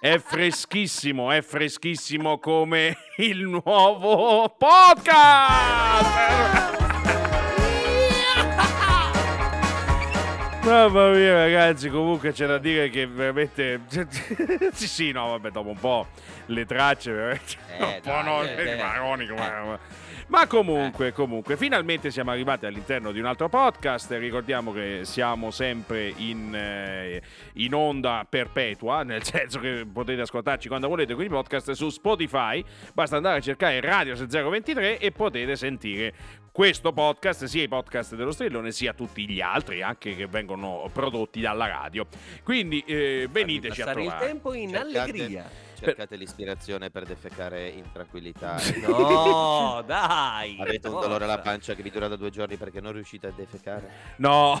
È freschissimo, è freschissimo come il nuovo podcast! Mamma mia ragazzi, comunque c'è da dire che veramente... sì sì, no, vabbè, dopo un po' le tracce veramente... Eh, un po' no, eh, eh. maronico, ma- ma comunque, comunque, finalmente siamo arrivati all'interno di un altro podcast. Ricordiamo che siamo sempre in, eh, in onda perpetua, nel senso che potete ascoltarci quando volete con i podcast su Spotify. Basta andare a cercare Radio 023 e potete sentire questo podcast, sia i podcast dello Strillone, sia tutti gli altri, anche che vengono prodotti dalla radio. Quindi eh, veniteci a Passare il trovare. tempo in Cercate- allegria. Cercate l'ispirazione per defecare in tranquillità. No, dai. Avete un dolore alla pancia che vi dura da due giorni perché non riuscite a defecare? No,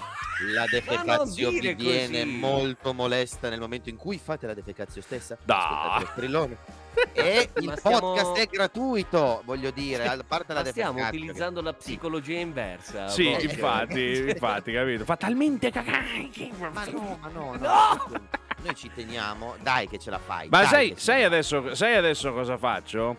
La defecazione vi viene così. molto molesta nel momento in cui fate la defecazione stessa. Dai. E il stiamo- podcast è gratuito, voglio dire, a parte la stiamo utilizzando la psicologia inversa. sì, Volker. infatti, infatti, capito? Fa talmente cagare. Ma no, ma no, no. No! Noi ci teniamo. Dai che ce la fai. Ma dai sai, sai adesso, sai adesso cosa faccio?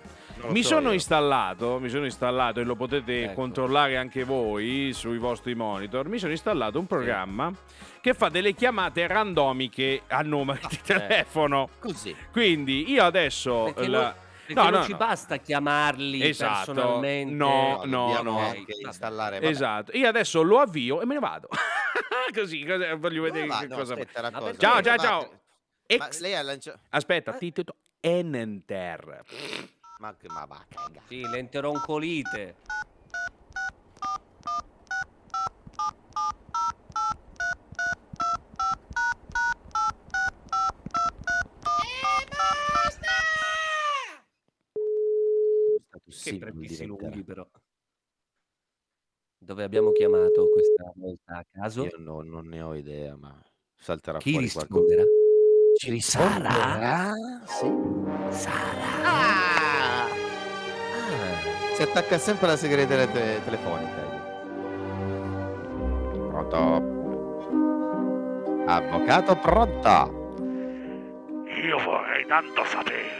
Mi so sono installato, mi sono installato e lo potete Ecco. controllare anche voi sui vostri monitor. Mi sono installato un programma che fa delle chiamate randomiche a numeri di telefono. Così. Quindi io adesso Perché No, non no, ci no. basta chiamarli Esatto. personalmente. No, no, no. anche installare. vabbè. Esatto, io adesso lo avvio e me ne vado. Così, così, voglio vedere va? che No, cosa aspetta, racconta. perché? Ciao, ciao, ciao. Ex- lei ha lanciato. Aspetta, titolo Enter. Ma, che- ma va, caga. Sì, l'enteroncolite. Che prefissi lunghi però. Dove abbiamo chiamato questa volta a caso? Io no- non ne ho idea, ma salterà Chi fuori qualcosa. risponderà? Ci risponderà? Sì. Sara. Ah! Si attacca sempre alla segreteria te- telefonica. Pronto? Avvocato pronto? Io vorrei tanto sapere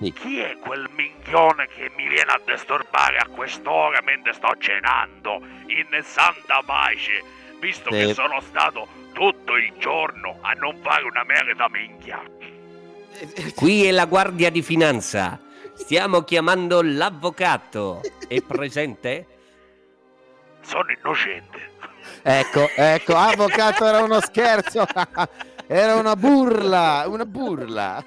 Sì. chi è quel minchione che mi viene a disturbare a quest'ora mentre sto cenando in santa pace, visto Sì. che sono stato tutto il giorno a non fare una merda minchia. Qui è la Guardia di Finanza. Stiamo chiamando l'avvocato. È presente? Sono innocente. Ecco, ecco, avvocato era uno scherzo. Era una burla, una burla.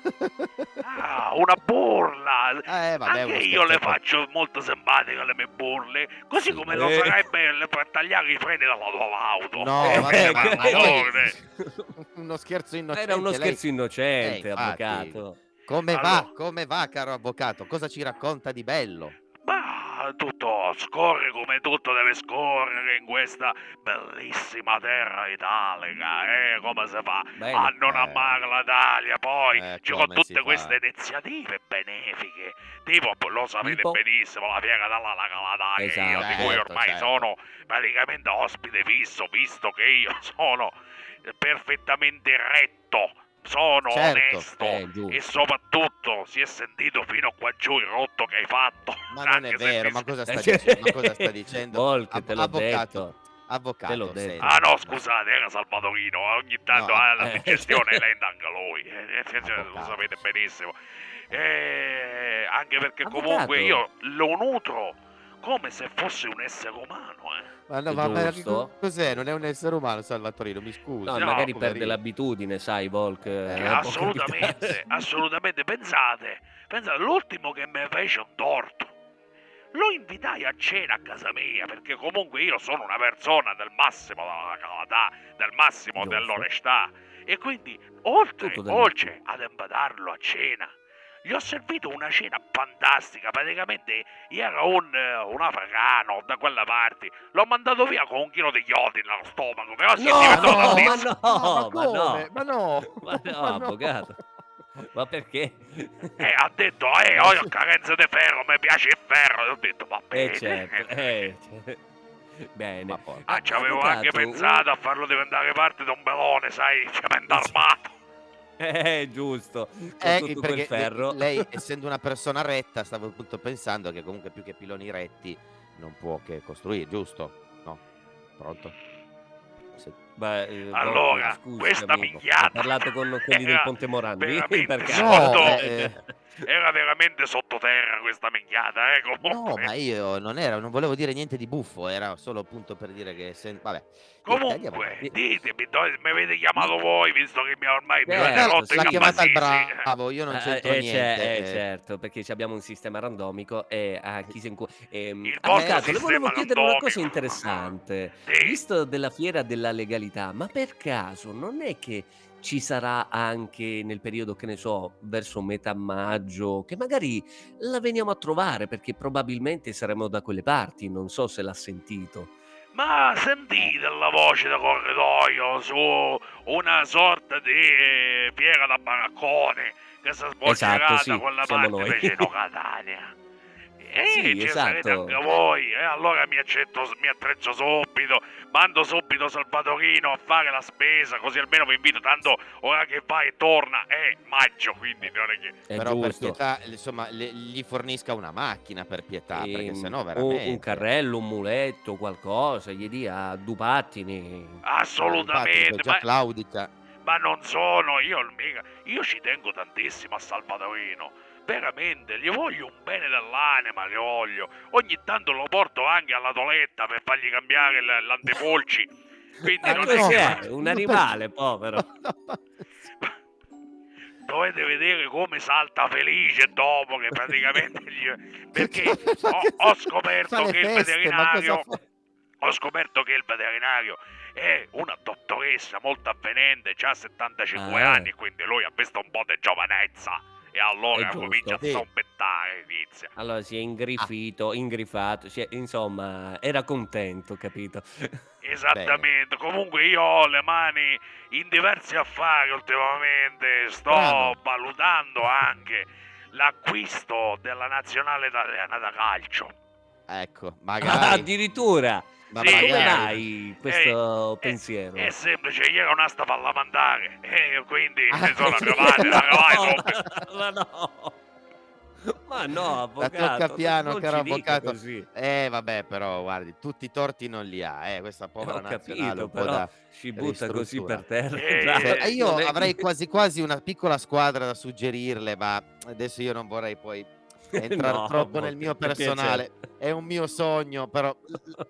Ah, una burla. Eh, vabbè, Anche io le faccio molto simpatiche le mie burle, così Sì. come lo Eh. farebbe per tagliare i freni della tua auto. No, Eh, vabbè, ma, ma noi- uno scherzo innocente. Era uno lei- scherzo innocente, Eh, infatti. avvocato. Come Allora- va? Come va, caro avvocato? Cosa ci racconta di bello? Ma tutto scorre come tutto deve scorrere in questa bellissima terra italica, eh, come si fa Bene. a non Eh. amare l'Italia poi, Eh, ci si tutte fa? queste iniziative benefiche, tipo lo sapete Tipo? benissimo, la fiera della Calatà, che io, Esatto. di cui Certo, ormai certo. sono praticamente ospite fisso, visto che io sono perfettamente retto, sono Certo, onesto eh, e soprattutto si è sentito fino qua giù il rotto che hai fatto. Ma non è vero, mi- ma cosa sta Eh, dicendo? Ma cosa sta dicendo? Volk, te l'ho avvocato, detto. avvocato. Ah no, scusate, era Salvatorino, ogni tanto No, ha la eh. digestione lenta anche lui, eh, senso, lo Avvocato. sapete benissimo. Eh, anche perché Avvocato. comunque io lo nutro come se fosse un essere umano, eh. Ma no, ma, ma cos'è? Non è un essere umano, Salvatorino, mi scusi. No, No, magari perde l'abitudine, sai, Volk. Eh, eh, assolutamente, assolutamente. Pensate, pensate, l'ultimo che mi fece un torto. Lo invitai a cena a casa mia perché comunque io sono una persona del massimo della calatà, del massimo Giusto. dell'onestà e quindi oltre, oltre ad invitarlo a cena gli ho servito una cena fantastica, praticamente era un, eh, un africano da quelle parti, l'ho mandato via con un chilo di iodi nello stomaco, però si è No, diventato no, ma no, ma ma no. Ma no, Ma no, avvocato. Ma perché? Eh, ha detto, eh, ho carenza di ferro, mi piace il ferro. E ho detto, va bene. Eh, certo. Eh, c- Bene. Ma poi- Ah, ci avevo anche pensato a farlo diventare parte di un belone, sai, cemento armato. Eh, giusto. Con Eh, tutto perché ferro. lei, essendo una persona retta, stavo appunto pensando che comunque più che piloni retti non può che costruire, giusto? No? Pronto? Se- Beh, eh, Allora, scusi, questa amico, minchiata Hai parlato con quelli del Ponte Morandi? veramente Per caso? No, sotto- eh, Era veramente sottoterra questa minchiata, eh, No, ma io non era, non volevo dire niente di buffo, era solo appunto per dire che se... vabbè. Comunque, ditemi, dove mi avete chiamato voi, visto che mi ormai mi Eh, avete certo, rotto i l'ha chiamata il capasisi. bravo, io non Eh, c'entro eh, niente. eh, eh. certo, perché ci abbiamo un sistema randomico e a chi se incu- ehm, Il vostro Avvocato, le volevo chiedere una cosa randomico. interessante. Sì. Visto della fiera della legalità, ma per caso non è che ci sarà anche nel periodo, che ne so, verso metà maggio, che magari la veniamo a trovare perché probabilmente saremo da quelle parti, non so se l'ha sentito. Ma sentite la voce da corridoio su una sorta di fiera da baraccone che si svolgerà Esatto, da sì, quella siamo parte noi. vicino Catania. E Sì, ci sarete esatto. anche voi, e allora mi, accetto, mi attrezzo subito, mando subito Salvatorino a fare la spesa, così almeno vi invito, tanto ora che va e torna è maggio, quindi non è che... È Però per giusto. pietà, insomma, le- gli fornisca una macchina per pietà, perché Ehm, sennò un- veramente... un carrello, un muletto, qualcosa, gli dia due pattini. Assolutamente, Infatti, già ma, Claudica... ma non sono io mica. Io ci tengo tantissimo a Salvatorino. Veramente, gli voglio un bene dell'anima, gli voglio. Ogni tanto lo porto anche alla toletta per fargli cambiare l- l'antepolci. Quindi Ma non è che... Un animale, povero. Dovete vedere come salta felice dopo che praticamente gli... Perché ho, ho scoperto che il veterinario... Ho scoperto che il veterinario è una dottoressa molto avvenente, ha 75 Ah. anni, quindi lui ha visto un po' di giovanezza. E allora giusto. comincia a Sì. zombettare, inizia. Allora si è ingriffito, ingrifato, si è- insomma, era contento, capito? Esattamente. Comunque io ho le mani in diversi affari ultimamente. Sto Bravo. valutando anche l'acquisto della nazionale italiana da calcio. Ecco, Ah, magari... addirittura! Ma Sì, come magari- mai questo Eh, pensiero? È semplice, ieri ho una sta parlamentare e quindi Ah, mi sono sì. cavate, la cavai ma no! Ma no, La avvocato, tocca piano, caro avvocato. così. Eh, vabbè, però, guardi, tutti i torti non li ha, eh, questa povera Ho nazionale capito, un po' però da... ci butta così per terra. Eh. Cioè, io Non è- avrei quasi quasi una piccola squadra da suggerirle, ma adesso io non vorrei poi entrare No, troppo nel mio per personale. È un mio sogno, però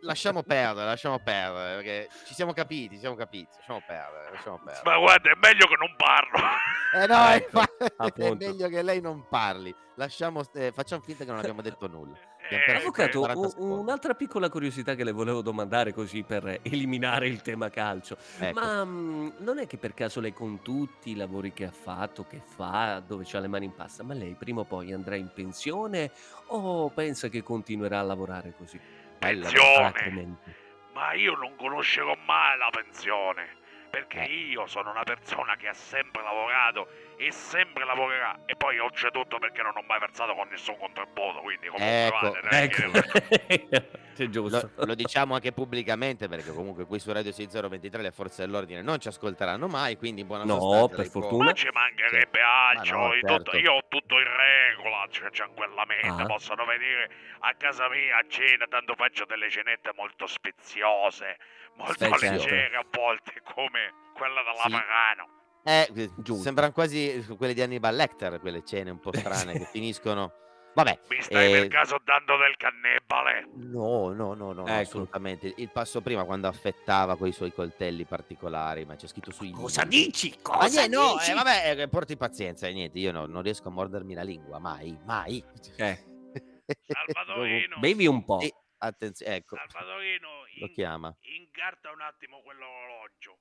lasciamo perdere, lasciamo perdere, perché ci siamo capiti, ci siamo capiti, lasciamo perdere, lasciamo perdere. Ma guarda, è meglio che non parlo. Eh no, è, Ecco, è appunto. meglio che lei non parli. Lasciamo, eh, facciamo finta che non abbiamo detto nulla. Eh, perso Avvocato, 40 un- secondi. un'altra piccola curiosità che le volevo domandare così per eliminare il tema calcio. Ecco. Ma mm, non è che per caso lei con tutti i lavori che ha fatto, che fa, dove c'ha le mani in pasta, ma lei prima o poi andrà in pensione o pensa che continuerà a lavorare così? Bella Pensione. Alacremente. Ma io non conoscerò mai la pensione. Perché Eh. io sono una persona che ha sempre lavorato e sempre lavorerà. E poi oltretutto perché non ho mai versato con nessun contributo. Quindi comunque Ecco, che- Ecco, c'è Lo, giusto. lo diciamo anche pubblicamente perché comunque qui su Radio 6023 le forze dell'ordine non ci ascolteranno mai, quindi in buona No, per fortuna. Ma ci mancherebbe altro. Ma no, certo. io ho tutto in regola, cioè tranquillamente. Ah. Possono venire a casa mia a cena, tanto faccio delle cenette molto speziose, molto Beh, certo. leggere a volte, come quella dell'Amerano. Eh, Giusto. sembrano quasi quelle di Hannibal Lecter, quelle cene un po' strane che finiscono... Vabbè, Mi stai Eh, per caso dando del cannibale? no, no, no, no, Ecco. assolutamente. Il passo prima quando affettava con i suoi coltelli particolari, ma c'è scritto sui... Cosa dici? Cosa niente, no, dici? eh, vabbè, eh, porti pazienza, eh, niente, io no- non riesco a mordermi la lingua, mai, mai. Eh, Salvatorino, bevi un po'. Sì, attenzione, ecco, Salvatorino, lo in- chiama, incarta un attimo quell'orologio.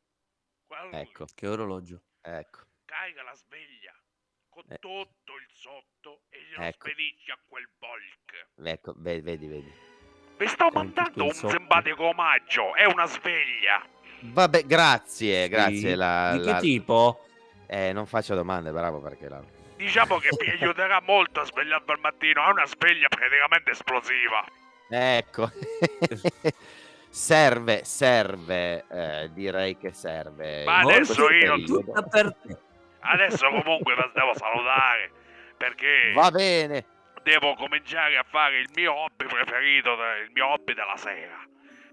Quello- ecco, Che orologio. ecco. Carica la sveglia con Eh. tutto il sotto e glielo Ecco. spedisci a quel Volk. Ecco, ve- vedi, vedi. Vi sto Con mandando un simpatico omaggio, è una sveglia. Vabbè, grazie, Sì. grazie. La, Di che la- tipo? eh, non faccio domande, bravo perché la... Diciamo che mi aiuterà molto a svegliarmi al mattino, è una sveglia praticamente esplosiva. Ecco. serve, serve, eh, direi che serve. Ma adesso io-. Tutta per te. Adesso comunque vi devo salutare perché Va bene. devo cominciare a fare il mio hobby preferito, il mio hobby della sera.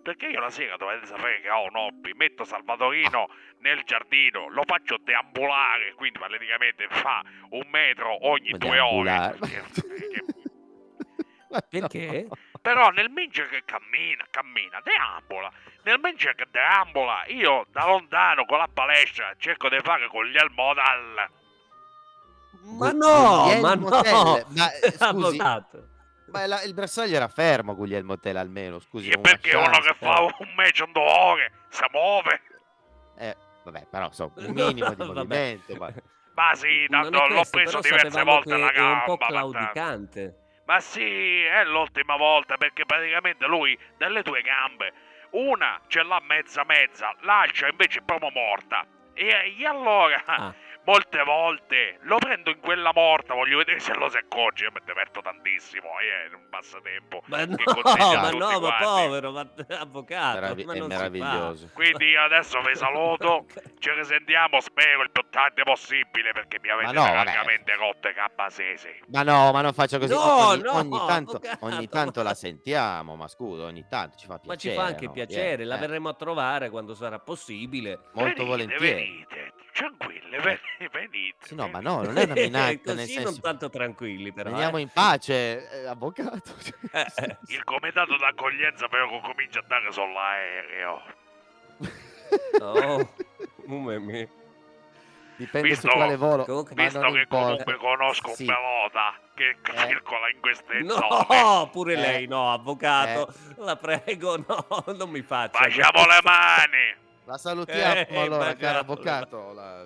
Perché io la sera dovete sapere che ho un hobby, metto Salvatorino nel giardino, lo faccio deambulare, quindi praticamente fa un metro ogni Ma due ore. deambulare? No. Perché? Però nel mentre che cammina, cammina, deambola. Nel mentre che deambola, io da lontano con la palestra cerco di fare con gli Dal. Ma no, Guglielmo ma no. Tell, ma, eh, scusi, ma la- il bersaglio era fermo Guglielmo Tell almeno, scusi. E perché uno chance, che fa un match in due ore si muove? Eh, vabbè, però insomma, un minimo di movimento. ma- Ma sì, Non tanto l'ho questo, preso però diverse volte che la è un po' gamba. claudicante. Ma sì, è l'ultima volta perché praticamente lui delle due gambe, una ce l'ha mezza mezza, l'altra invece è proprio morta. E, e allora, Ah. Molte volte lo prendo in quella morta, voglio vedere se lo si accorge, io mi diverto tantissimo, eh, è un passatempo. Ma no, ma no, ma povero, ma avvocato, meravi- ma è meraviglioso. Quindi io adesso vi saluto, ci risentiamo, spero il più tardi possibile perché mi avete no, vabbè. veramente rotto i. Ma no, ma non faccia così. No, ogni, no, ogni tanto, ogni tanto ma- la sentiamo, ma scusa, ogni tanto ci fa piacere. Ma ci fa anche no? piacere, Eh, la eh, verremo a trovare quando sarà possibile. Molto venite, volentieri. venite, tranquille, venite, venite. Sì, no, ma no, non è una minaccia, nel senso... non tanto tranquilli però. Veniamo eh. in pace, eh, avvocato. Eh, eh. Il comitato d'accoglienza però comincia a dare sull'aereo. No, come me. Dipende Visto- su quale volo. Comunque- Visto non che importa. comunque conosco Sì. un pelota che Eh. circola in queste zone. No, pure Eh. lei, no, avvocato. La prego, no, non mi faccia. Facciamo le mani. La salutiamo Eh, allora, caro avvocato. la-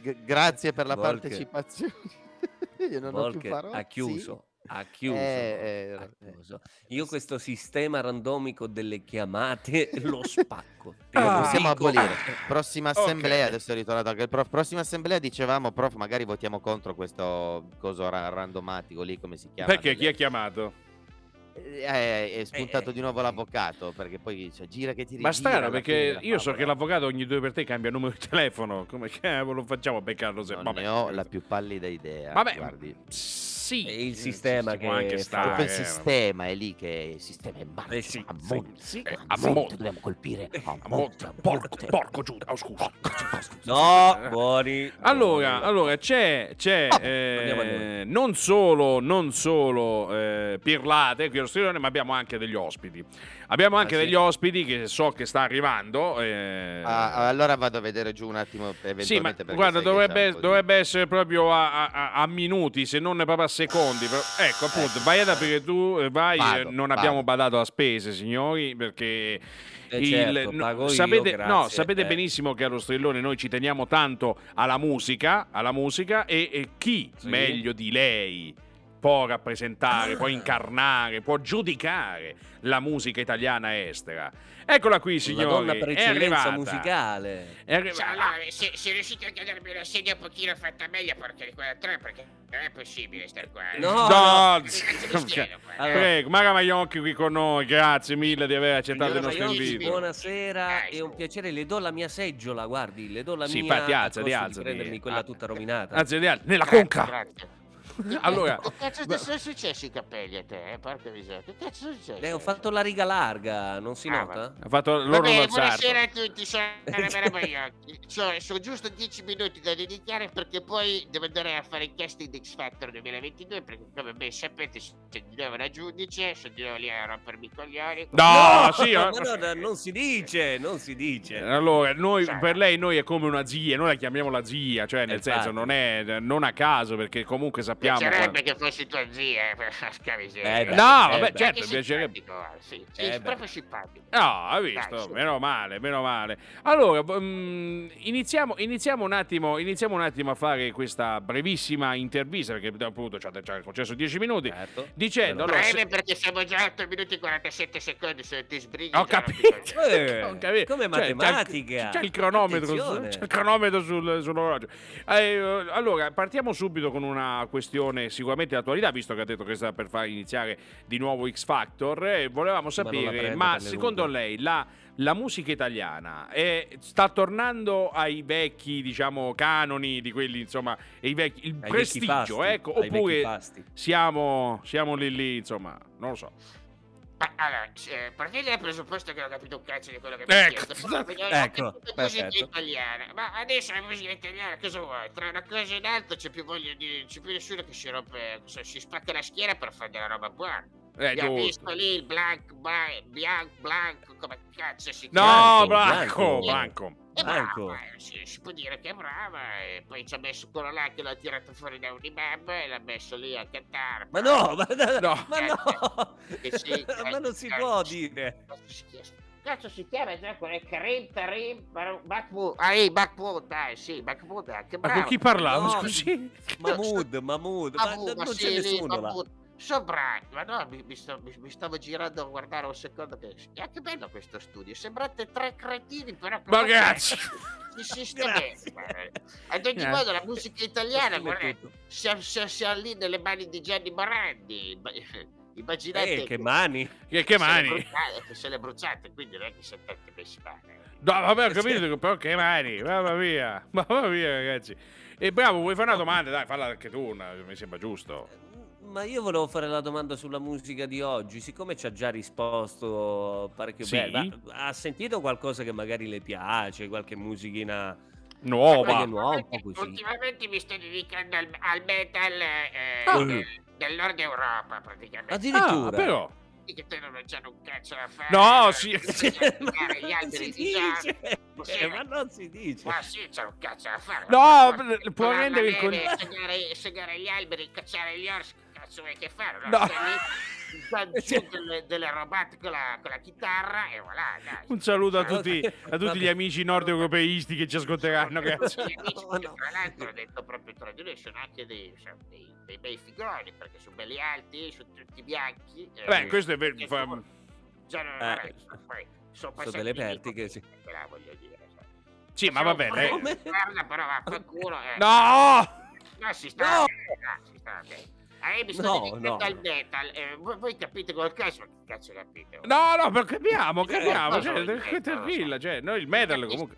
g- grazie per la Volker. partecipazione. Io non ho più Volker parole. ha Sì. chiuso. Ha chiuso, Eh, ha eh, chiuso. Io questo sistema randomico delle chiamate lo spacco. lo possiamo dico. abolire. Prossima assemblea, adesso è ritornato anche il prof. Prossima assemblea dicevamo, prof, magari votiamo contro questo coso ra- randomatico lì, come si chiama? Perché chi Delle- ha chiamato? Eh, è spuntato Eh, di nuovo l'avvocato, perché poi cioè, gira che ti rigira. Ma strano perché io so che l'avvocato ogni due per te cambia numero di telefono. Come cavolo facciamo a beccarlo se Non vabbè. ne ho la più pallida idea. Vabbè, guardi. Sì, È il sistema che anche stare. Il eh. sistema è lì che il sistema è marcia. Eh sì, a monte, sì, a a monte, monte. dobbiamo colpire a A monte, a Porco, monte. porco Giuda, oh, scusa. No, buoni. Allora, buoni. allora c'è, c'è Oh, eh, non solo, non solo eh, pirlate qui allo studio, ma abbiamo anche degli ospiti. Abbiamo anche Ah, sì? degli ospiti che so che sta arrivando. eh, Ah, allora vado a vedere giù un attimo eventualmente Sì, ma guarda, dovrebbe, dovrebbe essere proprio a, a- a minuti, se non proprio a secondi. Però- Ecco, appunto, vai ad aprire tu, eh, vai. eh, Vado, non vado. abbiamo badato a spese, signori, perché. Eh certo, no, pago io, sapete, no, sapete eh. benissimo che allo strillone noi ci teniamo tanto alla musica, alla musica e, e chi Sì. meglio di lei può rappresentare, Ah. può incarnare, può giudicare la musica italiana estera. Eccola qui, La signori. donna per eccellenza arrivata. musicale. È arri- Cioè, allora, se, se riuscite a chiedermi una sedia un pochino fatta meglio perché di quella tre, perché non è possibile star qua. eh. No, No, chiedo qua? Allora, Prego, Maga Magliocchi qui con noi, grazie mille di aver accettato il nostro Maiocchi, invito. buonasera, Dai, è un piacere. Le do la mia seggiola, guardi, le do la Sì, mia. infatti, a alzati, costo di alzati. prendermi quella Ah, tutta rovinata. Anzi, di altri, nella Grazie, conca. grazie. Allora, Che cazzo ti sono successi i capelli a te? Eh? Porca miseria. Che cazzo sono successo? Eh, ho fatto la riga larga, non si Ah, nota? ha fatto loro Vabbè, buonasera a tutti, sono Maiocchi. Sono, sono giusto 10 minuti da dedicare perché poi devo andare a fare il casting di X Factor 2022 perché come ben sapete sono di nuovo una giudice, sono di nuovo lì a rompermi i coglioni. No, sì, ma eh. no, no, non si dice, non si dice. Allora, noi, Cioè. per lei noi è come una zia, noi la chiamiamo la zia, cioè nel Infatti. senso non è non a caso perché comunque sappiamo... Piacerebbe quando- che fossi tua zia, eh, porca miseria. Eh, beh, No, eh, vabbè, beh. certo, Anche piacerebbe. Sì, sì, Eh, proprio simpatico. No, hai visto? Dai, meno male, meno male. Allora, mm, iniziamo, iniziamo, un attimo, iniziamo un attimo a fare questa brevissima intervista, perché appunto ci ha ci ha concesso 10 minuti, Certo. dicendo... Allora, Breve se- perché siamo già a 8 minuti e 47 secondi, se ti sbrighi... Ho capito. Eh, Ho capito. come Cioè, c'è il- matematica. C'è il cronometro, c'è il cronometro sul- sull'orologio. Eh, allora, partiamo subito con una questione questione sicuramente d'attualità, visto che ha detto che sta per far iniziare di nuovo X Factor, e volevamo sapere, ma le secondo lunghe. lei la, la musica italiana è- sta tornando ai vecchi, diciamo, canoni di quelli, insomma, i vecchi, il Ai prestigio, fasti, ecco, oppure siamo, siamo lì lì, insomma, non lo so. Ma allora, eh, partendo dal presupposto che ho capito un cazzo di quello che mi Ecco, hai chiesto, ecco, anche la musica perfetto. italiana. Ma adesso la musica italiana cosa vuoi? Tra una cosa e l'altra c'è più voglia di. c'è più nessuno che si rompe. si spacca la schiena per fare della roba buona. Eh, Abbiamo giusto. visto lì il Blanc, Blanc, Bianco, Blanco, come cazzo si No, Blanco, Blanco, Blanco. È brava, eh, sì, si può dire che è brava e poi ci ha messo quello là che l'ha tirato fuori da un imam e l'ha messo lì a cantare. Ma no, ma No. ma no, Che sì, ma non si può dire. Cazzo si chiama? Si già è Karim Tarim Bar- Mahmoud. Ah, ehi, Mahmoud, dai, sì, Mahmoud, eh, che Ma bravo. con chi parlava? No. Scusi. Mahmood, Mahmood, ma Mahmoud, non ma c'è sì, lì, nessuno là. Bravi, ma no, mi, mi sto- mi- mi stavo girando a guardare un secondo che... Ah, che bello questo studio, sembrate tre cretini, però... Ma come cazzo. Si, si sta bene. Grazie. Ad ogni Grazie. modo la musica italiana, Come guarda, tutto. siamo, siamo- siamo lì nelle mani di Gianni Morandi. Imma- Immaginate Eh, che mani. Che, che se le mani? bruciate- che se le bruciate, quindi non è che siete tanti messi male. No, vabbè, ho capito, però che mani, mamma mia, mamma mia, ragazzi. E bravo, vuoi fare una domanda? Dai, falla anche tu, una- mi sembra giusto. Ma io volevo fare la domanda sulla musica di oggi, siccome ci ha già risposto parecchio Sì. bene, ma ha sentito qualcosa che magari le piace, qualche musichina Nuova. Così. Ultimamente mi sto dedicando al, al metal eh, Ah. del, del nord Europa, praticamente. addirittura? Ah, però. Che te non c'hanno un cazzo da fare. No, sì. Gli alberi si dice, Sì. Eh, ma non si dice. Ma sì, c'è un cazzo da fare. No, può neve, con- segare, segare gli alberi, cacciare gli orsi, cazzo vuoi che fare? No. Stai lì, delle, delle robate con la, con la chitarra e voilà, dai. Un saluto a tutti, a tutti gli amici nord europeisti che ci ascolteranno, cazzo. Amici No, che no. tra l'altro ho detto proprio tra di noi sono anche dei, sono dei, dei bei figuroni perché sono belli alti, sono tutti bianchi. eh, Beh, questo è vero. fa- già non Eh. poi sono Sono delle pertiche, sì. la voglio dire. sai. Sì, ma Sono vabbè, un lei... Guarda, però vaffanculo. Eh. No! No, si sta No! bene, si sta bene. Io mi sto No, no. al metal. eh, voi, voi capite? Ma che cazzo capite? No, no, però capiamo, Eh, capiamo. cosa Cioè, Non lo so. tranquilla, cioè, noi il metal comunque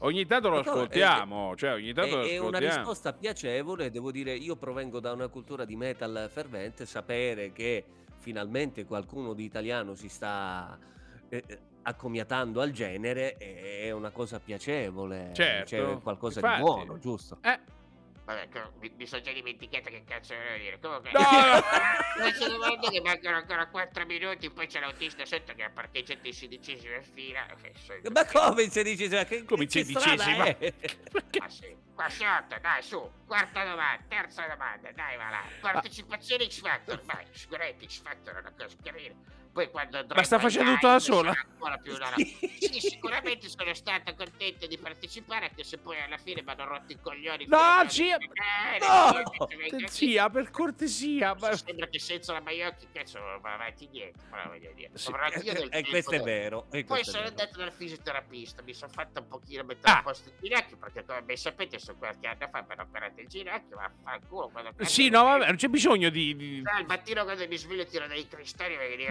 ogni tanto lo Ma come? ascoltiamo, cioè ogni tanto lo È, è una risposta piacevole, devo dire, io provengo da una cultura di metal fervente, sapere che finalmente qualcuno di italiano si sta eh, eh, accomiatando al genere è una cosa piacevole, Certo, c'è qualcosa infatti. di buono, giusto? Eh, Vabbè, mi, mi sono già dimenticato che cazzo volevo dire. Comunque, No, ci domando che mancano ancora 4 minuti, poi c'è l'autista sotto che ha parcheggiato in sedicesima fila. Ma come in sedicesima? Che, Come in sedicesima? è? Ma sì, qua sotto, dai, su, quarta domanda, terza domanda, dai, va là. Partecipazione X Factor, vai, sicuramente X Factor è una cosa carina. Poi quando andrò Ma sta facendo tutto da sola? Ancora più una. Sì, sicuramente sono stata contenta di partecipare, anche se poi alla fine mi hanno rotto i coglioni. No, a- zia! Eh, No! Zia, per cortesia, ma... Sembra che senza la Maiocchi, cazzo, va avanti niente, però voglio dire. Sì. Del E tempo questo è da- vero. e poi è sono vero. andato dal fisioterapista, mi sono fatto un pochino mettere Ah. un posto il ginocchio, perché come ben sapete sono qualche anno fa mi hanno operato il ginocchio, ma fa culo Sì, no, vabbè, non c'è bisogno di... di- No, al mattino quando mi sveglio tiro dei cristalli perché dico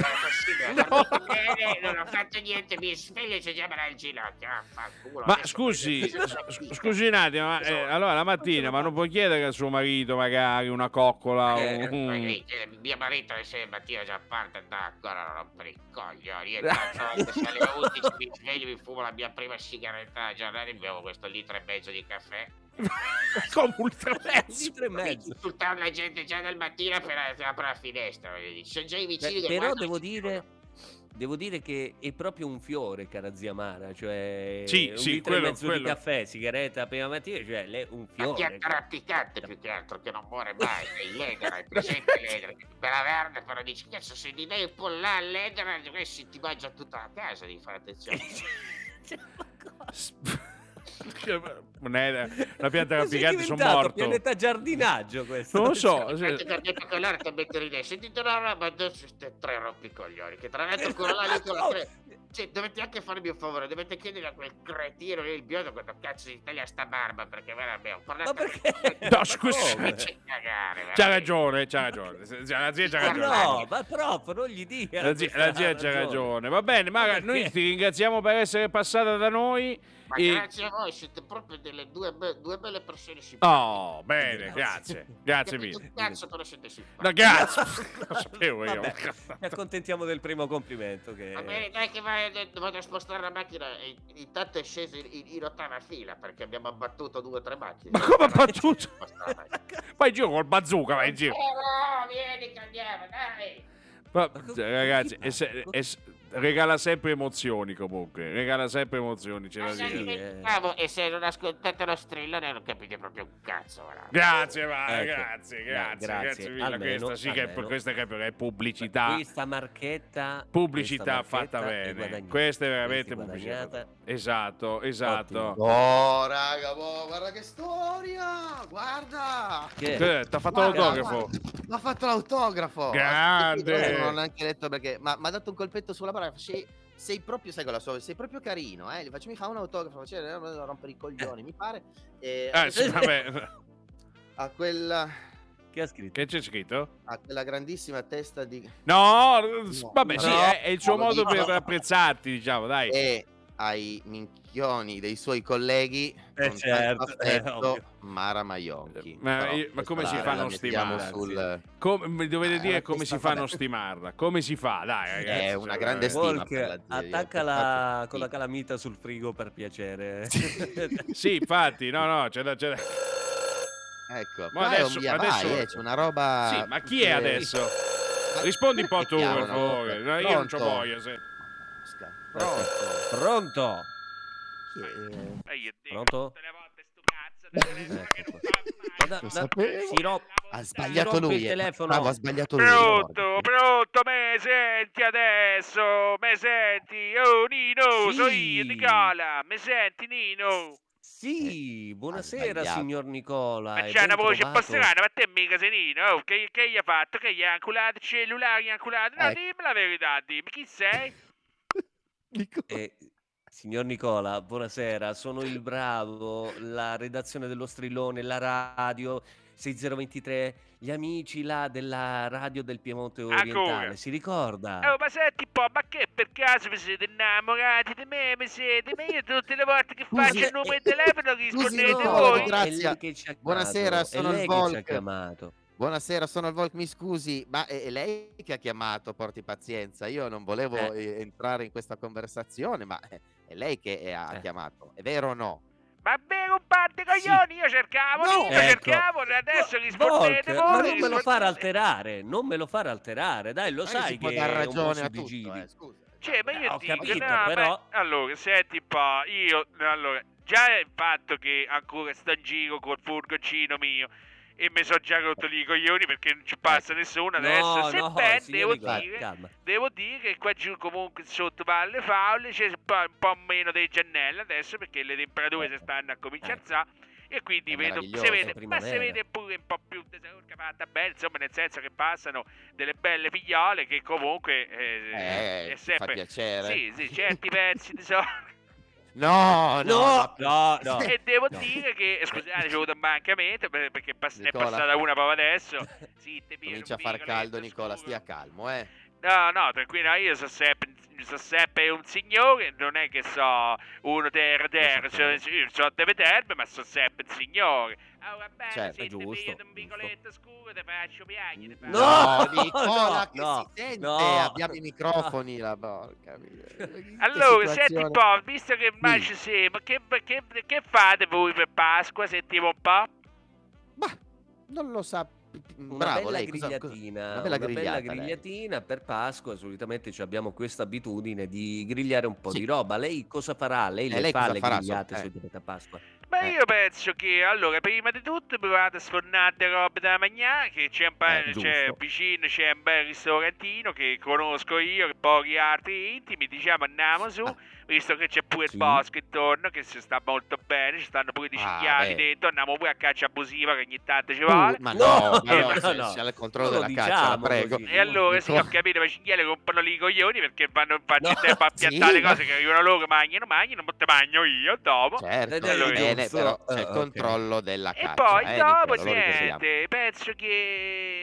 non ho No. dormito bene, non ho fatto niente, mi sveglio e c'è già il ginocchio, ah. Ma scusi, scusi un attimo, ma, eh, allora la mattina, ma non può chiedere a suo marito magari una coccola Eh, un... Eh, mio marito alle 6 mattina già parte andava ancora rompere i coglioni. Io se alle 11 mi sveglio, mi fumo la mia prima sigaretta della giornata e bevo questo litro e mezzo di caffè. Come ultramezzo. Litro e mezzo. Insultare la gente già dal mattino per aprire la finestra. Sono già i vicini Beh, però devo e si dire, devo dire che è proprio un fiore, cara zia Mara, cioè Sì, un sì, litro quello- e mezzo quello. di caffè, sigaretta la prima mattina, cioè lei è un La fiore. pianta rampicante più che altro che non muore mai, è ledera, è presente ledera. Quella verde però dici, cazzo se di lei un po' là ledera, questi ti mangia tutta la casa, devi fare attenzione. Cioè, ma cosa? Non è una pianta Cos'è rampicante, sono morto. Pianeta giardinaggio questo. Non lo so. Che l'arte mette ridere. Sentite una roba, adesso queste tre rompicoglioni. Che tra l'altro quello là lì con la tre- Cioè, dovete anche farmi un favore, dovete chiedere a quel cretino lì il biondo quando cazzo si taglia sta barba, perché veramente ho parlato Ma perché? No, scusa. Cioè, C'ha ragione, c'ha ragione. Se- se- La zia c'ha ragione. no, ma prof, non gli dia. La zia, la zia c'ha ragione. Va bene, ma Ma noi ti ringraziamo per essere passata da noi. Ma E- grazie a voi, siete proprio delle due, be- due belle persone simpatiche. Oh, bene, grazie. Grazie mille. cazzo, però siete simpatici. No, grazie. Lo sapevo io. Ci accontentiamo del primo complimento che... Va bene, dai che vai, eh, vado a spostare la macchina e intanto è sceso in, in- in ottava fila perché abbiamo abbattuto due o tre macchine. Ma come abbattuto? Vai in giro col bazooka, vai in Eh, giro. no, vieni che andiamo, dai. Ma, ragazzi, è è s- regala sempre emozioni comunque. Regala sempre emozioni, Ma sì, eh. dimenticavo, e se non ascoltate lo strillone non capite proprio un cazzo. guarda. Grazie, va, Ecco. grazie, grazie, grazie. grazie mille. Almeno, questa sì che è, questa è pubblicità. Questa marchetta... Pubblicità questa fatta marchetta è bene. Questa è veramente pubblicità. Esatto, esatto. Ottimo. Oh, raga, boh, guarda che storia! Guarda! Che? Eh, T'ha fatto Guarda, l'autografo. Mi ha fatto l'autografo. Grande. Non ho neanche detto perché, ma mi ha dato un colpetto sulla barra. Sei, sei proprio, sai cosa so, sei proprio carino, eh. Gli faccio, mi fa un autografo, faceva eh, rompere i coglioni, mi pare. E Ah, sì, vabbè. a quella Che ha scritto? Che c'è scritto? a quella grandissima testa di No, vabbè, no, sì, no, è, è il suo no, modo per apprezzarti, diciamo, dai. e ai minchioni dei suoi colleghi Eh, con certo, eh, affetto, ovvio. Mara Maionchi. Ma io- ma come si fa a non stimarla? sul Come, dovete Eh, dire come si fa a non stimarla? Come si fa? Dai, ragazzi. È una cioè, grande stima per la ho attaccala con la calamita sul frigo per piacere. Sì, infatti, no, no, c'è da... C'è da... Ecco, Ma adesso- via adesso- vai, eh, c'è una roba Sì, ma chi è eh, adesso? Rispondi un po' tu, per favore. Io non c'ho Pronto? voglia. se-. Pronto? Pronto? Chi è? E io dico Pronto? sapevo. si ro- Ha sbagliato lui. il eh. telefono. Bravo, ha sbagliato lui. Pronto, pronto, me senti adesso? Me senti? Oh Nino, sono io, Sì. Nicola. Me senti Nino? Sì, buonasera sbagliato. signor Nicola. Ma c'è una voce un po' strana, ma te mica sei Nino? Oh, che, che gli ha fatto? Che gli ha anculato il cellulare? Gli ha anculato? No, Ecco. dimmi la verità, dimmi chi sei? Dico- Eh, signor Nicola, buonasera, sono il bravo, la redazione dello Strillone, la radio 6023, gli amici là della radio del Piemonte Orientale, Ancora? si ricorda? Oh, ma senti un po', ma che per caso vi siete innamorati di me? Mi siete? Ma io tutte le volte che Scusi, faccio il numero eh, di telefono rispondete no, voi? grazie. Buonasera, sono è il lei che ci ha Volk. Buonasera, sono il Volk, mi scusi, ma è lei che ha chiamato, porti pazienza. Io non volevo Eh. eh, entrare in questa conversazione, ma è è lei che eh, ha Eh. chiamato, è vero o no? Ma bene, di coglioni, io cercavo, No. Nino, Ecco. cercavo, e adesso rispondete Volk, voi. ma non me lo fare alterare, non me lo fare alterare, dai, lo Ma io sai si può che dar è un po' ragione a tutto, eh, scusa. Cioè, ma Eh, io ho dico, capito, no, ma- però- allora, senti un po', io, allora, già il fatto che ancora sto in giro col furgoncino mio e mi sono già rotto lì i coglioni perché non ci passa nessuno. Adesso, No, no, sebbene signor devo dire, devo dire che qua giù comunque sotto Valle Faule c'è un po', un po' meno dei giannelli adesso perché le temperature si stanno a cominciare a alzare e quindi vedo, si vede, ma si vede pure un po' più saluta fatta bene, insomma nel senso che passano delle belle figliole che comunque eh, Eh, è ci fa sempre... piacere. Sì, sì, certi pezzi di solito. No, no, No, no, no. E devo dire che, scusate, c'ho avuto un mancamento per- perché pass- ne è passata una proprio adesso. Sì, Comincia a far caldo, Nicola, scuro. stia calmo, eh. No, no, tranquillo, io so sempre, so sempre un signore, non è che so uno terra terra, so, sappiamo. so deve terme, ma so sempre un signore. Va bene, Certo, se ti giusto, un vicoletto scuro, ti faccio piangere. No! No, Nicola, no, che no, si sente, no. abbiamo i microfoni, la porca Allora, senti un po', visto che Sì. ci siamo, che, che, che fate voi per Pasqua? Sentiamo un po'. Ma non lo sa. Una Bravo, bella lei cosa, cosa- grigliatina, una una bella bella, grigliata, lei. grigliatina per Pasqua. Solitamente ci abbiamo questa abitudine di grigliare un po' Sì. di roba. Lei cosa farà? Lei Eh, le lei fa cosa le farà, so- grigliate eh. solitamente a Pasqua? Ma Eh. io penso che allora prima di tutto provate a sfornare robe da mangiare che c'è un bel, Eh, c'è vicino c'è un bel ristorantino che conosco io che pochi altri intimi diciamo andiamo su Ah. Visto che c'è pure Sì. il bosco intorno, che si sta molto bene, ci stanno pure dei Ah, cinghiali beh. dentro, andiamo pure a caccia abusiva che ogni tanto ci Uh, vuole. ma No, no, ma no, no, no, se al controllo della caccia, la diciamo prego. così. E allora sì, ho capito, ma i cinghiali rompono lì i coglioni perché vanno in faccia No, in tempo a sì, piantare le ma- cose che arrivano loro, che mangiano, mangiano, ma te mangio io dopo. Certo, Eh, dai, bene, giusto. però c'è Eh, il ok. controllo della E caccia. poi eh, dopo, niente, penso che...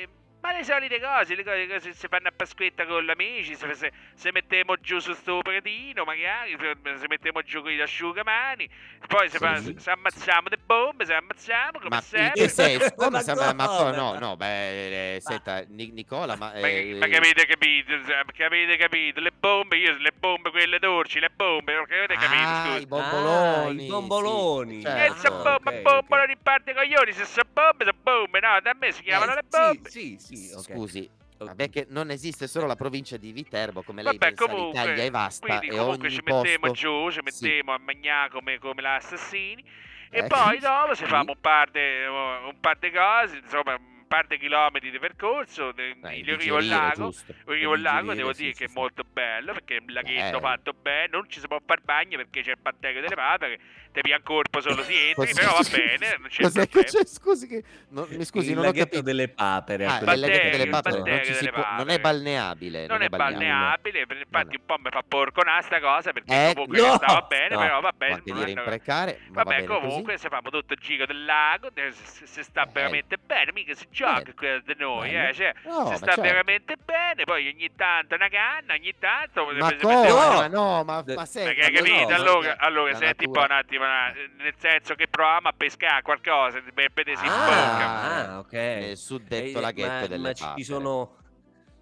Ma le solite cose, le cose che si fanno a Pasquetta con gli amici, se, se, se mettiamo giù su sto predino, magari, se, se mettiamo giù con gli asciugamani, poi se, Sì, fa- sì. se ammazziamo le bombe, se ammazziamo come Ma sempre. che senso? Ma Come sa- ma, ma no, no, beh, eh, senta, Ni- Nicola, ma... Ma, eh, ma che avete capito? Che avete capito? Le bombe, io le bombe quelle dolci, le bombe, avete capito? Ah, Scusa. i bomboloni. Ah, i bomboloni. sì, E certo. se bomba, ok, bombolo ok. di parte coglioni, se sono bombe, sono bombe, no, da me si chiamano Eh, le bombe. Sì, sì, sì, ok. Scusi, Ok. vabbè che non esiste solo la provincia di Viterbo, come lei Vabbè, ben sa, comunque, l'Italia è vasta quindi e comunque ogni ci mettiamo posto... giù, ci Sì. mettiamo a mangiare come, come l'assassini e Eh, poi dopo si sì. fa un par di un par di cose, insomma, par di chilometri di percorso, arrivo al digerire, lago, al lago, devo sì, dire sì, che è sì. molto bello perché è un laghetto Eh. fatto bene, non ci si può far bagno perché c'è il batterio delle papere, te via un corpo solo si entri, Cos'è- però va bene, non c'è Cos'è che problema. c'è? Scusi, che... no, mi scusi, il non ho capito. delle papere. Ah, il laghetto punto. delle il papere non, batterio delle può- non papere. è balneabile. Non è balneabile, infatti un po' mi fa porco sta cosa perché Eh, comunque no! stava bene, però va bene. non è una- imprecare, Vabbè, comunque se facciamo tutto il giro del lago, si sta Eh. veramente bene, mica si gioca Bene. qui da noi, Bello. eh, cioè, No, si sta certo. veramente bene, poi ogni tanto una canna, ogni tanto... Ma come? No! Ma no, ma, ma hai ma capito? no, allora, allora senti un po' natura- un attimo, nel senso che proviamo a pescare qualcosa, per vedere se Ah, bocca. Ah, ok. nel suddetto Eh, laghetto ma, delle ma ci papere. sono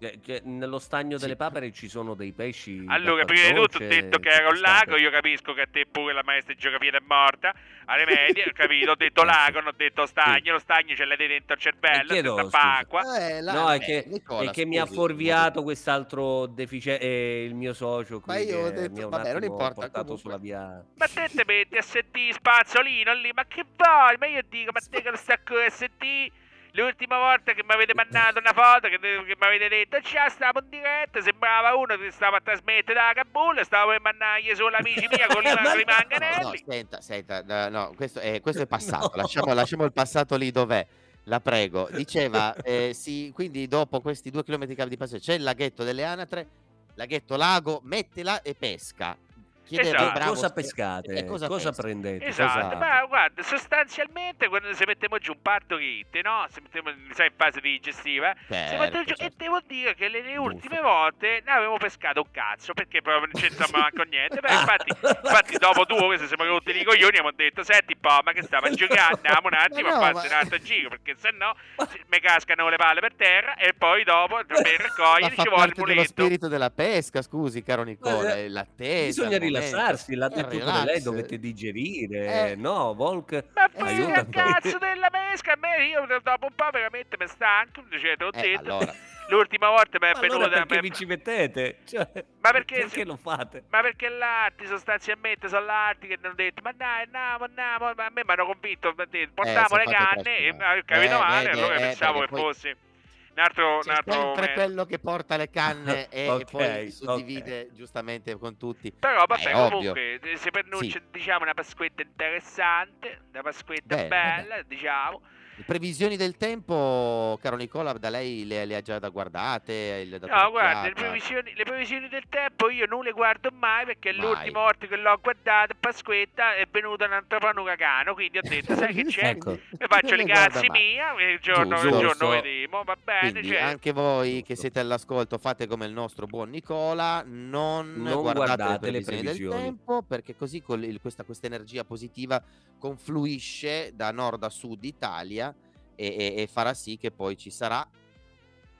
eh, cioè, nello stagno Sì. delle papere ci sono dei pesci Allora, prima di tutto ho detto che era un lago, io capisco che a te pure la maestra di geografia è morta, alle medie, ho capito, ho detto Eh, lago, non ho detto stagno, lo stagno ce l'hai dentro il cervello, ho chiedo scusa. acqua. Eh, la- No, è eh, che, Nicola, è che mi ha scusi, fuorviato quest'altro deficiente, il mio socio Ma io ho che detto- mi ha un vabbè, non importa, portato comunque. sulla via. Ma te te metti a sentire spazzolino lì, ma che vuoi? Ma io dico, ma te che lo sta a sentire? L'ultima volta che mi avete mandato una foto che, che mi avete detto ciao stavo in diretta sembrava uno che stava a trasmettere da Kabul stavo per mandargli solo amici miei con, i- Ma con i no. manganelli No, senta, senta, no, no, questo, è, questo è passato, No. lasciamo, lasciamo il passato lì dov'è, la prego. Diceva, eh, sì, quindi dopo questi due chilometri di passaggio c'è il laghetto delle anatre, laghetto lago, mettila e pesca. Chiedeva Esatto. cosa pescate? e cosa pesca? prendete? Esatto, Esatto. ma guarda, sostanzialmente quando se mettiamo giù un partorite, no? Se mettiamo, sai, in fase digestiva, Certo, mette giù, certo. e devo dire che le, le Giusto. ultime volte ne avevamo pescato un cazzo, perché proprio non c'entrava manco niente. Beh, infatti, infatti, dopo due ore, se siamo rotti i coglioni, abbiamo detto, senti, po', ma che stava a giocare, andiamo un attimo no, a farsi ma- un altro giro, perché sennò mi cascano le palle per terra e poi dopo, per raccogliere, fa ci vuole il parte dello muletto. spirito della pesca, scusi, caro Nicola, è l'attesa. Bisogna il momento. Rilassarsi, l'ha Eh, detto pure lei, dovete digerire, Eh. no, Volk? Ma Eh, poi che aiutami. cazzo della pesca, a me io dopo un po' veramente mi stanco, cioè, te l'ho Eh, detto. allora, L'ultima volta mi è Ma venuta... allora perché vi ci mettete? Cioè, Ma perché, perché lo fate? ma perché l'Arti sostanzialmente sono l'Arti che hanno detto ma dai andiamo andiamo ma a me mi hanno convinto portiamo si le canne e capito Eh, male vedi, allora eh, pensavo che fosse un altro, un c'è altro sempre me- quello che porta le canne e, e Ok, poi suddivide giustamente con tutti. però vabbè ovvio. comunque eh, si preannuncia diciamo una pasquetta interessante una pasquetta Bene, bella diciamo Le previsioni del tempo, caro Nicola, da lei le, le ha già da guardate? le No, guarda, le previsioni, le previsioni del tempo io non le guardo mai perché Mai. l'ultima volta che l'ho guardata, Pasquetta, è venuto un altro uragano, quindi ho detto, sai che c'è? Ecco. Mi faccio le cazzi mia, e il giorno, il Giusto. giorno vedremo, va bene. Quindi cioè, anche voi che siete all'ascolto fate come il nostro buon Nicola, non, Non guardate, guardate le le previsioni, previsioni. del tempo perché così con il- questa, questa energia positiva confluisce da nord a sud Italia e, e- e farà sì che poi ci sarà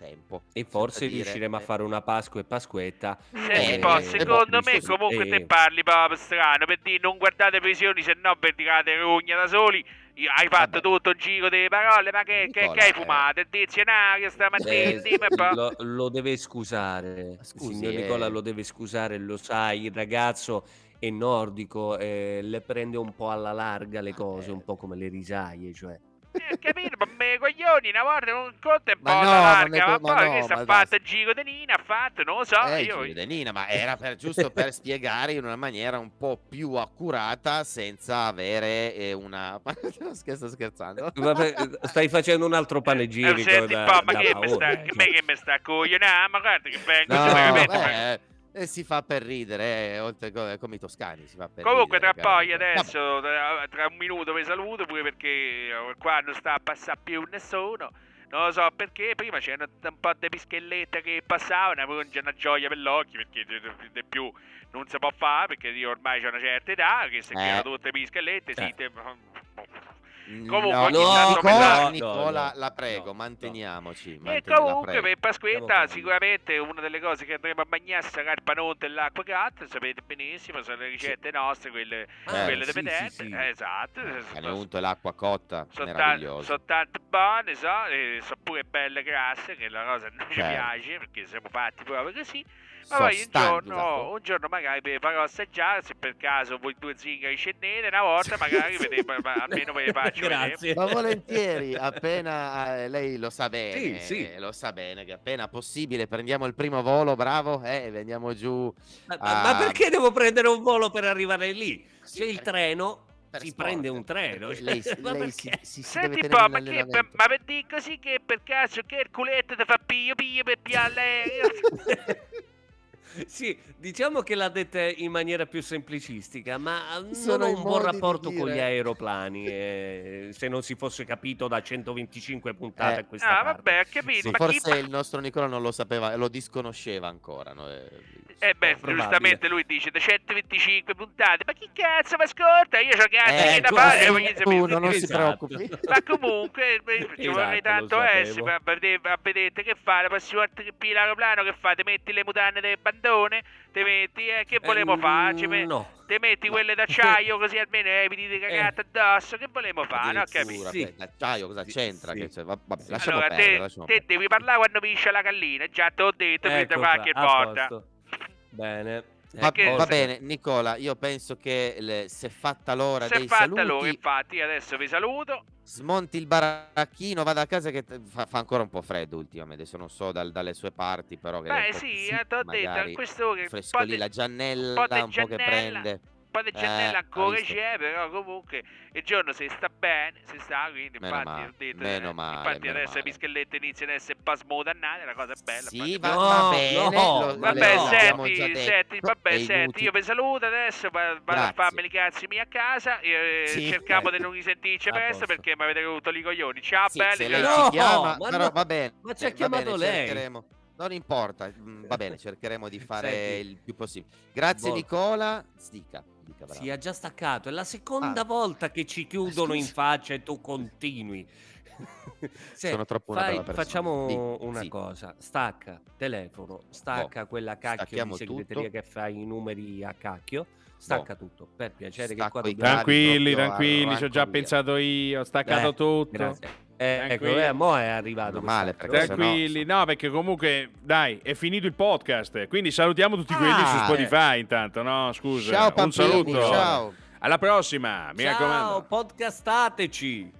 tempo. E forse dire, riusciremo a eh, fare una Pasqua e Pasquetta. Eh, eh, secondo eh, me comunque eh. te parli proprio strano per dire non guardate previsioni se no vi tirate rugna da soli Io- hai fatto Vabbè. tutto un giro delle parole ma che, che- Nicola, che hai eh. fumato il dizionario stamattina Eh, lo, lo deve scusare, Scusi, signor eh. Nicola lo deve scusare, lo sai, il ragazzo è nordico, eh, le prende un po' alla larga le cose, Eh. un po' come le risaie, cioè. Eh, capito, ma me coglioni, una volta un conto e poi no, la ma larga, me- ma ma poi no, che sta ma fatto? giro di Nina, ha fatto, non lo so, Eh, io... Giulio Denina, ma era per- giusto per spiegare in una maniera un po' più accurata senza avere eh, una... Sto scherzando? Vabbè, stai facendo un altro Eh, panegirico senti un da, po', ma da che mi sta, paura, che eh. me che mi sta coglionando, ma guarda che vengo, No, cioè, eh, si fa per ridere, eh, oltre co- come i toscani si fa per Comunque tra ridere. poi caramente. adesso, tra, tra un minuto vi saluto pure perché eh, qua non sta a passare più nessuno. Non lo so perché, prima c'erano un po' di pischellette che passavano, avevo già una gioia per l'occhio perché di, più non si può fare perché io ormai ho una certa età, che se Eh. tutte pischellette, sì, Eh. te- Mm, Comunque, no, no, Nicola, Nicola, no, la prego, no. manteniamoci. E comunque prego. per Pasquetta sicuramente una delle cose che andremo a mangiare sarà il panotto e l'acqua gatta, sapete benissimo, sono le ricette nostre, quelle, Ah, quelle sì, di vedete. sì, sì. Esatto. Cane unto e l'acqua cotta, Sono meraviglioso. sono tanto buone, so, e sono pure belle grasse, che la cosa non ci Certo. piace, perché siamo fatti proprio così. Ma poi un giorno, un giorno magari vi farò assaggiare, se per caso voi due zingari scendete, una volta magari vedete, ma almeno ve le faccio vedere. Grazie. Ma volentieri, appena eh, lei lo sa bene, Sì, sì. eh, lo sa bene che appena possibile prendiamo il primo volo, bravo, eh, e veniamo giù Ma, Ah. ma perché devo prendere un volo per arrivare lì? C'è il perché- treno, si sport, prende un treno. Lei, Ma lei si, si, si deve Senti tenere po', ma, che, allenamento. ma per dire così che per caso che il culetto ti fa pio pio per pialle? Sì, diciamo che l'ha detta in maniera più semplicistica, ma non Sono ho un buon modi di rapporto con gli aeroplani, eh, se non si fosse capito da 125 puntate Eh. a questa Ah, parte. vabbè, capito, Sì. ma chi... Forse il nostro Nicola non lo sapeva, lo disconosceva ancora. no? Eh, Eh beh, probabile. giustamente lui dice da 125 puntate, ma chi cazzo mi ascolta? Io ho cazzo Eh, che da fare, uno, non si Esatto. preoccupi. Ma comunque, beh, ci vorrei Esatto, tanto lo essere, ma vedete, che fa? La prossima volta che pigli l'aeroplano, che fate? Metti le mutande del bandone, te metti, eh, che volevo Eh, fare? Ci me- No. Te metti quelle d'acciaio così almeno eviti di cagate addosso, che volevo fare? No, capito? Sì. beh, l'acciaio cosa c'entra? sì. Che c'è? Va- vabbè, lasciamo Allora, perdere, te, lasciamo te devi parlare quando piscia la gallina, già te l'ho detto, Ecco qualche volta. Bene. Va, va bene, Nicola, io penso che le- se è fatta l'ora Se è dei fatta saluti, loro, infatti, adesso vi saluto. smonti il baracchino, vada a casa che fa, fa ancora un po' freddo ultimamente, adesso non so dal- dalle sue parti, però Beh, sì, eh, te l'ho detto, a quest'ora un fresco po' lì, di- la giannella un po' che prende. Un po' di giannella Eh, ancora c'è, però comunque il giorno si sta bene, si sta, quindi Meno infatti male, detto, meno eh, male, infatti meno adesso male. le pischellette iniziano a essere un po' smodannate, la cosa è bella. Sì, va, No, va bene. no, lo- Vabbè, no, senti, senti, vabbè, senti, io vi saluto adesso, va- vado a Grazie. farmi i cazzi miei a casa, e, Sì. cerchiamo di non risentirci A presto perché mi avete avuto i coglioni. Ciao, Sì, belli. se lei. No, ci chiama, ma però no, va bene. ma ci ha va chiamato bene, lei. cercheremo. Non importa, mm, va bene, cercheremo di fare Senti. il più possibile. Grazie Boh. Nicola. Dica, dica bravo. Si è già staccato, è la seconda Ah. volta che ci chiudono in faccia e tu continui. Se- Sono troppo una fai- brava persona. Facciamo Di- una sì. cosa, stacca telefono, stacca quella cacchio di segreteria tutto. che fai i numeri a cacchio, stacca tutto, per piacere che qua. Tranquilli, tranquilli, ci ho già via. pensato io, ho staccato Eh, tutto. Grazie. Eh, ecco, eh, mo è arrivato. Male, perché se no- Tranquilli, no, perché comunque, dai, è finito il podcast. Quindi salutiamo tutti quelli Ah, su eh. Spotify. Intanto, no? Scusa, Ciao un Pampini, saluto. ciao. Alla prossima, mi Ciao, raccomando. podcastateci.